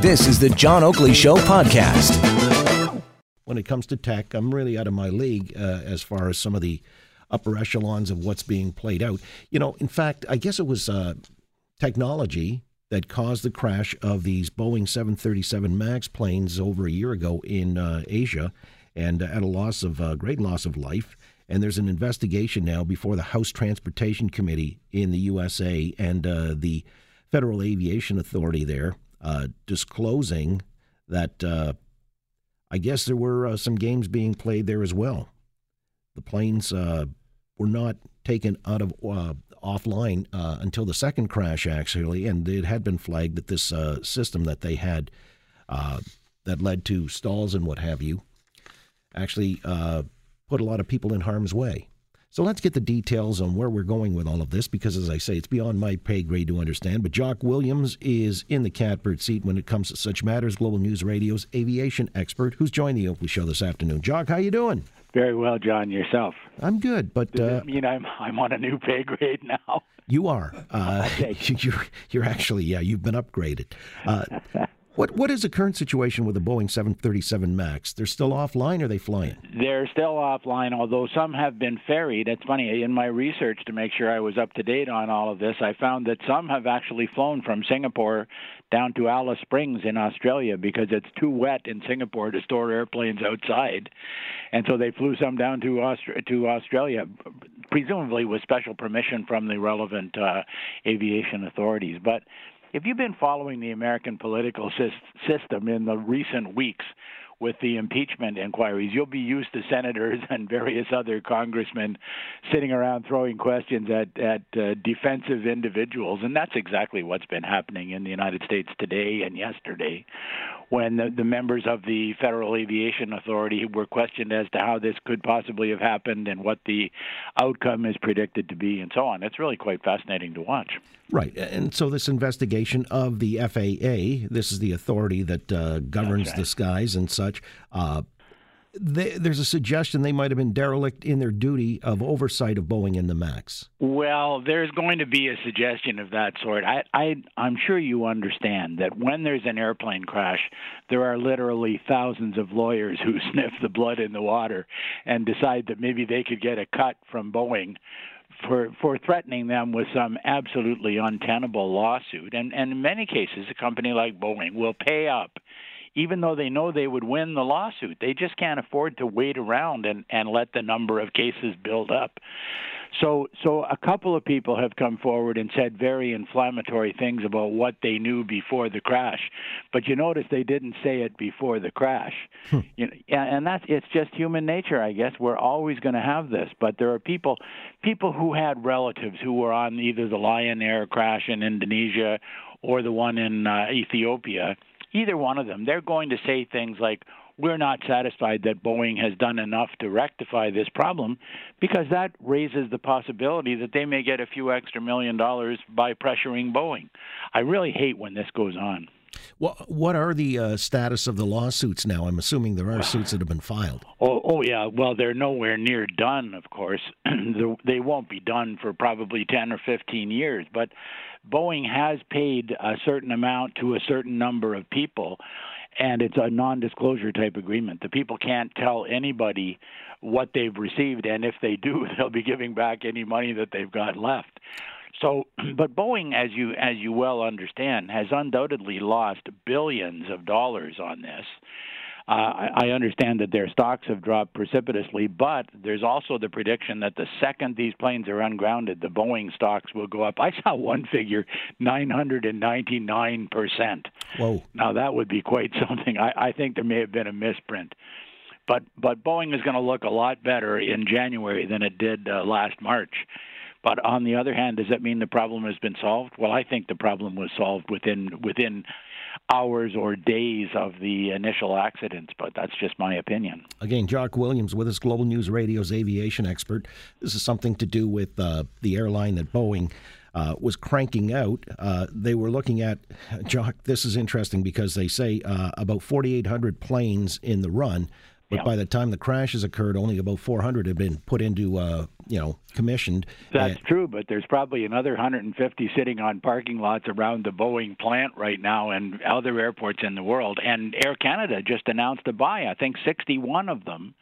This is the John Oakley Show podcast. When it comes to tech, I'm really out of my league uh, as far as some of the upper echelons of what's being played out. You know, in fact, I guess it was uh, technology that caused the crash of these Boeing 737 MAX planes over a year ago in uh, Asia and at a loss of uh, great loss of life. And there's an investigation now before the House Transportation Committee in the USA and uh, the Federal Aviation Authority there uh, disclosing that uh, I guess there were uh, some games being played there as well. The planes uh, were not taken out of uh, offline uh, until the second crash, actually, and it had been flagged that this system that they had that led to stalls and what have you actually put a lot of people in harm's way. So let's get the details on where we're going with all of this because, as I say, it's beyond my pay grade to understand. But Jock Williams is in the catbird seat when it comes to such matters. Global News Radio's aviation expert, who's joined the Oakley Show this afternoon. Jock, how you doing? Very well, John. Yourself? I'm good, but Does uh, mean I'm I'm on a new pay grade now? You are. Uh, you're you're actually yeah. You've been upgraded. Uh, what what is the current situation with the Boeing 737 Max? They're still offline, or are they flying? They're still offline, although some have been ferried. It's funny in my research to make sure I was up to date on all of this. I found that some have actually flown from Singapore down to Alice Springs in Australia because it's too wet in Singapore to store airplanes outside, and so they flew some down to Aust- to Australia, presumably with special permission from the relevant uh, aviation authorities. But if you've been following the American political system in the recent weeks with the impeachment inquiries, you'll be used to senators and various other congressmen sitting around throwing questions at at uh, defensive individuals, and that's exactly what's been happening in the United States today and yesterday, when the, the members of the Federal Aviation Authority were questioned as to how this could possibly have happened and what the outcome is predicted to be, and so on. It's really quite fascinating to watch. Right. And so, this investigation of the FAA, this is the authority that uh, governs right. the skies and such. Uh, they, there's a suggestion they might have been derelict in their duty of oversight of Boeing and the MAX. Well, there's going to be a suggestion of that sort. I, I, I'm sure you understand that when there's an airplane crash, there are literally thousands of lawyers who sniff the blood in the water and decide that maybe they could get a cut from Boeing for for threatening them with some absolutely untenable lawsuit. And and in many cases, a company like Boeing will pay up even though they know they would win the lawsuit. They just can't afford to wait around and, and let the number of cases build up. So, so a couple of people have come forward and said very inflammatory things about what they knew before the crash, but you notice they didn't say it before the crash. Hmm. You know, and that's it's just human nature, I guess. We're always going to have this, but there are people, people who had relatives who were on either the Lion Air crash in Indonesia or the one in uh, Ethiopia either one of them, they're going to say things like, we're not satisfied that Boeing has done enough to rectify this problem because that raises the possibility that they may get a few extra million dollars by pressuring Boeing. I really hate when this goes on. Well, what are the uh, status of the lawsuits now? I'm assuming there are suits that have been filed. Oh, oh yeah. Well, they're nowhere near done, of course. they won't be done for probably 10 or 15 years. But Boeing has paid a certain amount to a certain number of people, and it's a non disclosure type agreement. The people can't tell anybody what they've received, and if they do, they'll be giving back any money that they've got left. So, but Boeing, as you as you well understand, has undoubtedly lost billions of dollars on this. Uh, I understand that their stocks have dropped precipitously, but there's also the prediction that the second these planes are ungrounded, the Boeing stocks will go up. I saw one figure, 999 percent. Whoa! Now that would be quite something. I, I think there may have been a misprint, but but Boeing is going to look a lot better in January than it did uh, last March. But on the other hand, does that mean the problem has been solved? Well, I think the problem was solved within within hours or days of the initial accidents, but that's just my opinion. Again, Jock Williams with us, Global News Radio's aviation expert. This is something to do with uh, the airline that Boeing. Uh, was cranking out. Uh, they were looking at, Jock, this is interesting because they say uh, about 4,800 planes in the run, But by the time the crashes occurred, only about 400 had been put into, uh, you know, commissioned. That's and, true, but there's probably another 150 sitting on parking lots around the Boeing plant right now and other airports in the world. And Air Canada just announced a buy, I think, 61 of them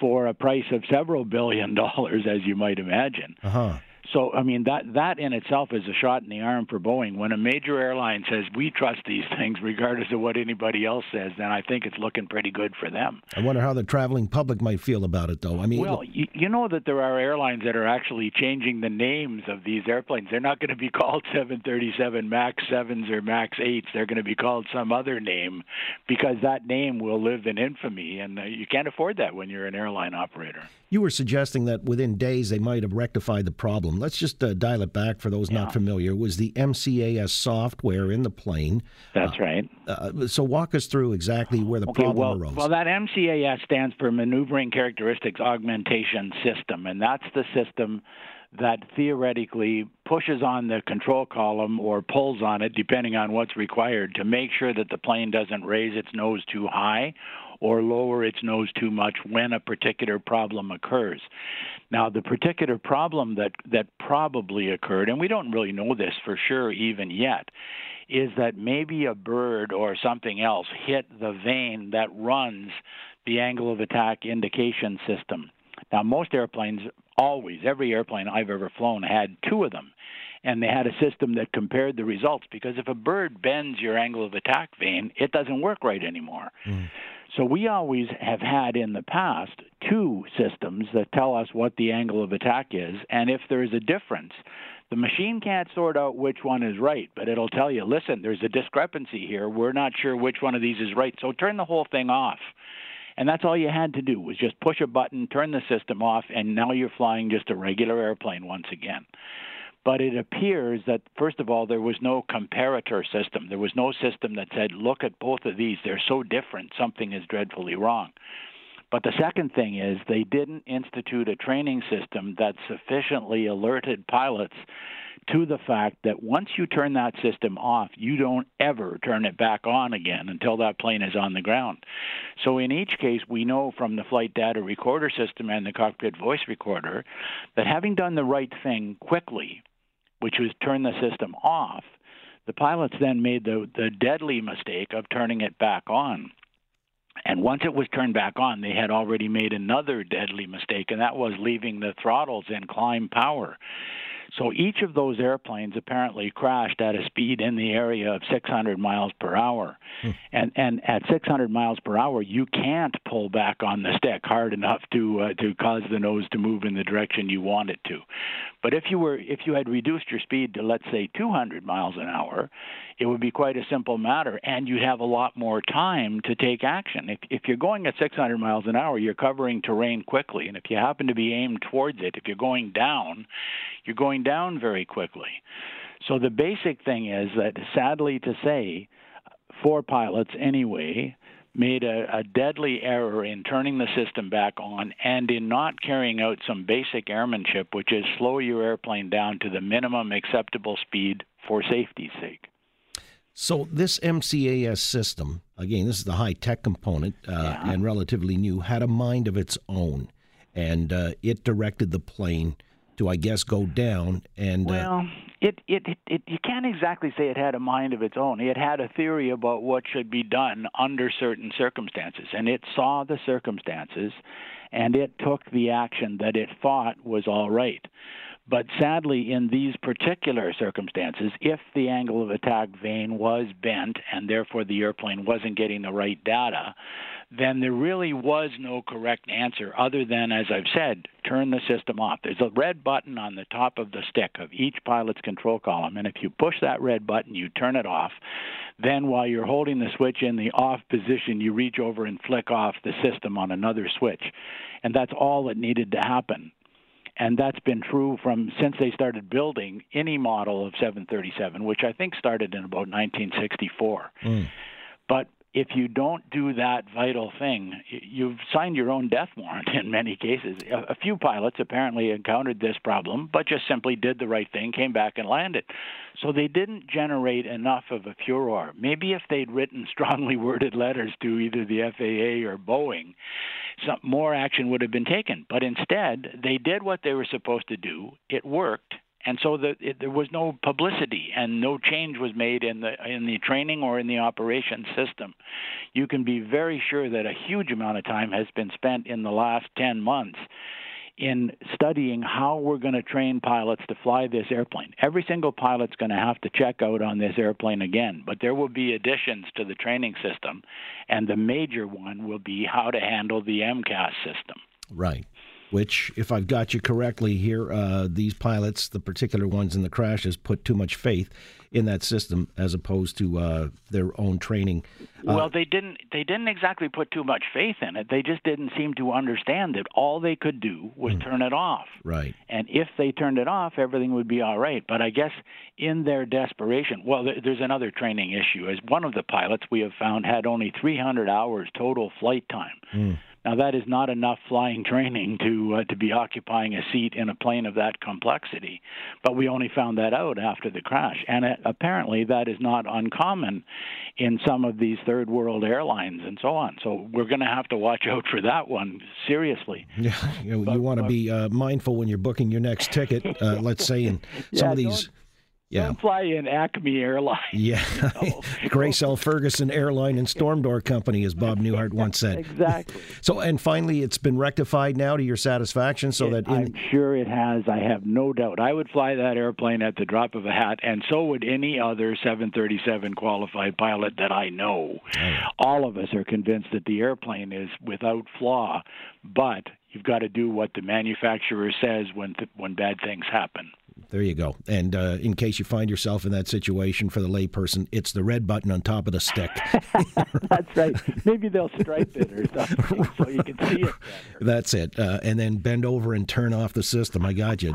for a price of several billion dollars, as you might imagine. Uh-huh. So, I mean, that that in itself is a shot in the arm for Boeing. When a major airline says we trust these things, regardless of what anybody else says, then I think it's looking pretty good for them. I wonder how the traveling public might feel about it, though. I mean, well, you, you know that there are airlines that are actually changing the names of these airplanes. They're not going to be called 737 Max 7s or Max 8s. They're going to be called some other name because that name will live in infamy, and uh, you can't afford that when you're an airline operator. You were suggesting that within days they might have rectified the problem. Let's just uh, dial it back for those yeah. not familiar. It was the MCAS software in the plane? That's uh, right. Uh, so walk us through exactly where the okay, problem well, arose. Well, that MCAS stands for Maneuvering Characteristics Augmentation System, and that's the system that theoretically pushes on the control column or pulls on it, depending on what's required, to make sure that the plane doesn't raise its nose too high or lower its nose too much when a particular problem occurs. Now, the particular problem that, that probably occurred, and we don't really know this for sure even yet, is that maybe a bird or something else hit the vane that runs the angle of attack indication system. Now, most airplanes, always, every airplane I've ever flown had two of them. And they had a system that compared the results because if a bird bends your angle of attack vane, it doesn't work right anymore. Mm. So we always have had in the past two systems that tell us what the angle of attack is, and if there's a difference, the machine can't sort out which one is right, but it'll tell you, listen, there's a discrepancy here. We're not sure which one of these is right. So turn the whole thing off. And that's all you had to do was just push a button, turn the system off, and now you're flying just a regular airplane once again. But it appears that, first of all, there was no comparator system. There was no system that said, look at both of these. They're so different. Something is dreadfully wrong. But the second thing is they didn't institute a training system that sufficiently alerted pilots to the fact that once you turn that system off, you don't ever turn it back on again until that plane is on the ground. So in each case, we know from the flight data recorder system and the cockpit voice recorder that having done the right thing quickly, which was turn the system off, the pilots then made the, the deadly mistake of turning it back on. And once it was turned back on, they had already made another deadly mistake, and that was leaving the throttles in climb power. So each of those airplanes apparently crashed at a speed in the area of 600 miles per hour. Hmm. And and at 600 miles per hour, you can't pull back on the stick hard enough to uh, to cause the nose to move in the direction you want it to. But if you were if you had reduced your speed to let's say 200 miles an hour, it would be quite a simple matter and you'd have a lot more time to take action. If if you're going at 600 miles an hour, you're covering terrain quickly and if you happen to be aimed towards it, if you're going down, you're going down very quickly. So the basic thing is that sadly to say, four pilots anyway, made a, a, deadly error in turning the system back on and in not carrying out some basic airmanship, which is slow your airplane down to the minimum acceptable speed for safety's sake. So, this MCAS system, again, this is the high tech component uh, yeah. and relatively new, had a mind of its own. And uh, it directed the plane to, I guess, go down. And uh, well, uh, it, it, it, it, you can't exactly say it had a mind of its own. It had a theory about what should be done under certain circumstances, and it saw the circumstances, and it took the action that it thought was all right. But sadly, in these particular circumstances, if the angle of attack vane was bent and therefore the airplane wasn't getting the right data, then there really was no correct answer other than, as I've said, turn the system off. There's a red button on the top of the stick of each pilot's control column, and if you push that red button, you turn it off. Then, while you're holding the switch in the off position, you reach over and flick off the system on another switch. And that's all that needed to happen and that's been true from since they started building any model of 737, which I think started in about 1964. Mm. But if you don't do that vital thing, you've signed your own death warrant in many cases. A, few pilots apparently encountered this problem, but just simply did the right thing, came back and landed. So they didn't generate enough of a furor. Maybe if they'd written strongly worded letters to either the FAA or Boeing, some more action would have been taken. But instead, they did what they were supposed to do. It worked and so the, it, there was no publicity and no change was made in the in the training or in the operation system. You can be very sure that a huge amount of time has been spent in the last 10 months in studying how we're going to train pilots to fly this airplane. Every single pilot's going to have to check out on this airplane again, but there will be additions to the training system, and the major one will be how to handle the MCAS system. Right which, if I've got you correctly here, uh, these pilots, the particular ones in the crashes, put too much faith in that system as opposed to uh, their own training. Uh, well, they didn't. They didn't exactly put too much faith in it. They just didn't seem to understand that all they could do was mm. turn it off. Right. And if they turned it off, everything would be all right. But I guess in their desperation, well, there's another training issue. As one of the pilots we have found had only 300 hours total flight time. Mm. Now that is not enough flying training to uh, to be occupying a seat in a plane of that complexity, but we only found that out after the crash, and it, apparently that is not uncommon in some of these third world airlines and so on. So we're going to have to watch out for that one seriously. Yeah, you, you want to be uh, mindful when you're booking your next ticket. Uh, let's say in some yeah, of these yeah. Don't fly in Acme Airlines. Yeah. You know? Grace L. Ferguson Airline and Storm Door Company, as Bob Newhart once said. exactly. So, and finally, it's been rectified now to your satisfaction so it, that. In... I'm sure it has. I have no doubt. I would fly that airplane at the drop of a hat, and so would any other 737 qualified pilot that I know. Oh. All of us are convinced that the airplane is without flaw, but you've got to do what the manufacturer says when, th- when bad things happen. There you go. And uh, in case you find yourself in that situation for the layperson, it's the red button on top of the stick. That's right. Maybe they'll stripe it or something so you can see it better. That's it. Uh, and then bend over and turn off the system. I got you.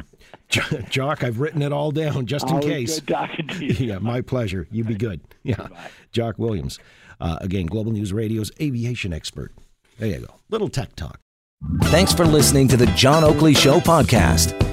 Jock, I've written it all down just in Always case. Good talking to you. yeah, my pleasure. You be good. Yeah. Goodbye. Jock Williams. Uh, again, Global News Radio's aviation expert. There you go. Little tech talk. Thanks for listening to the John Oakley Show podcast.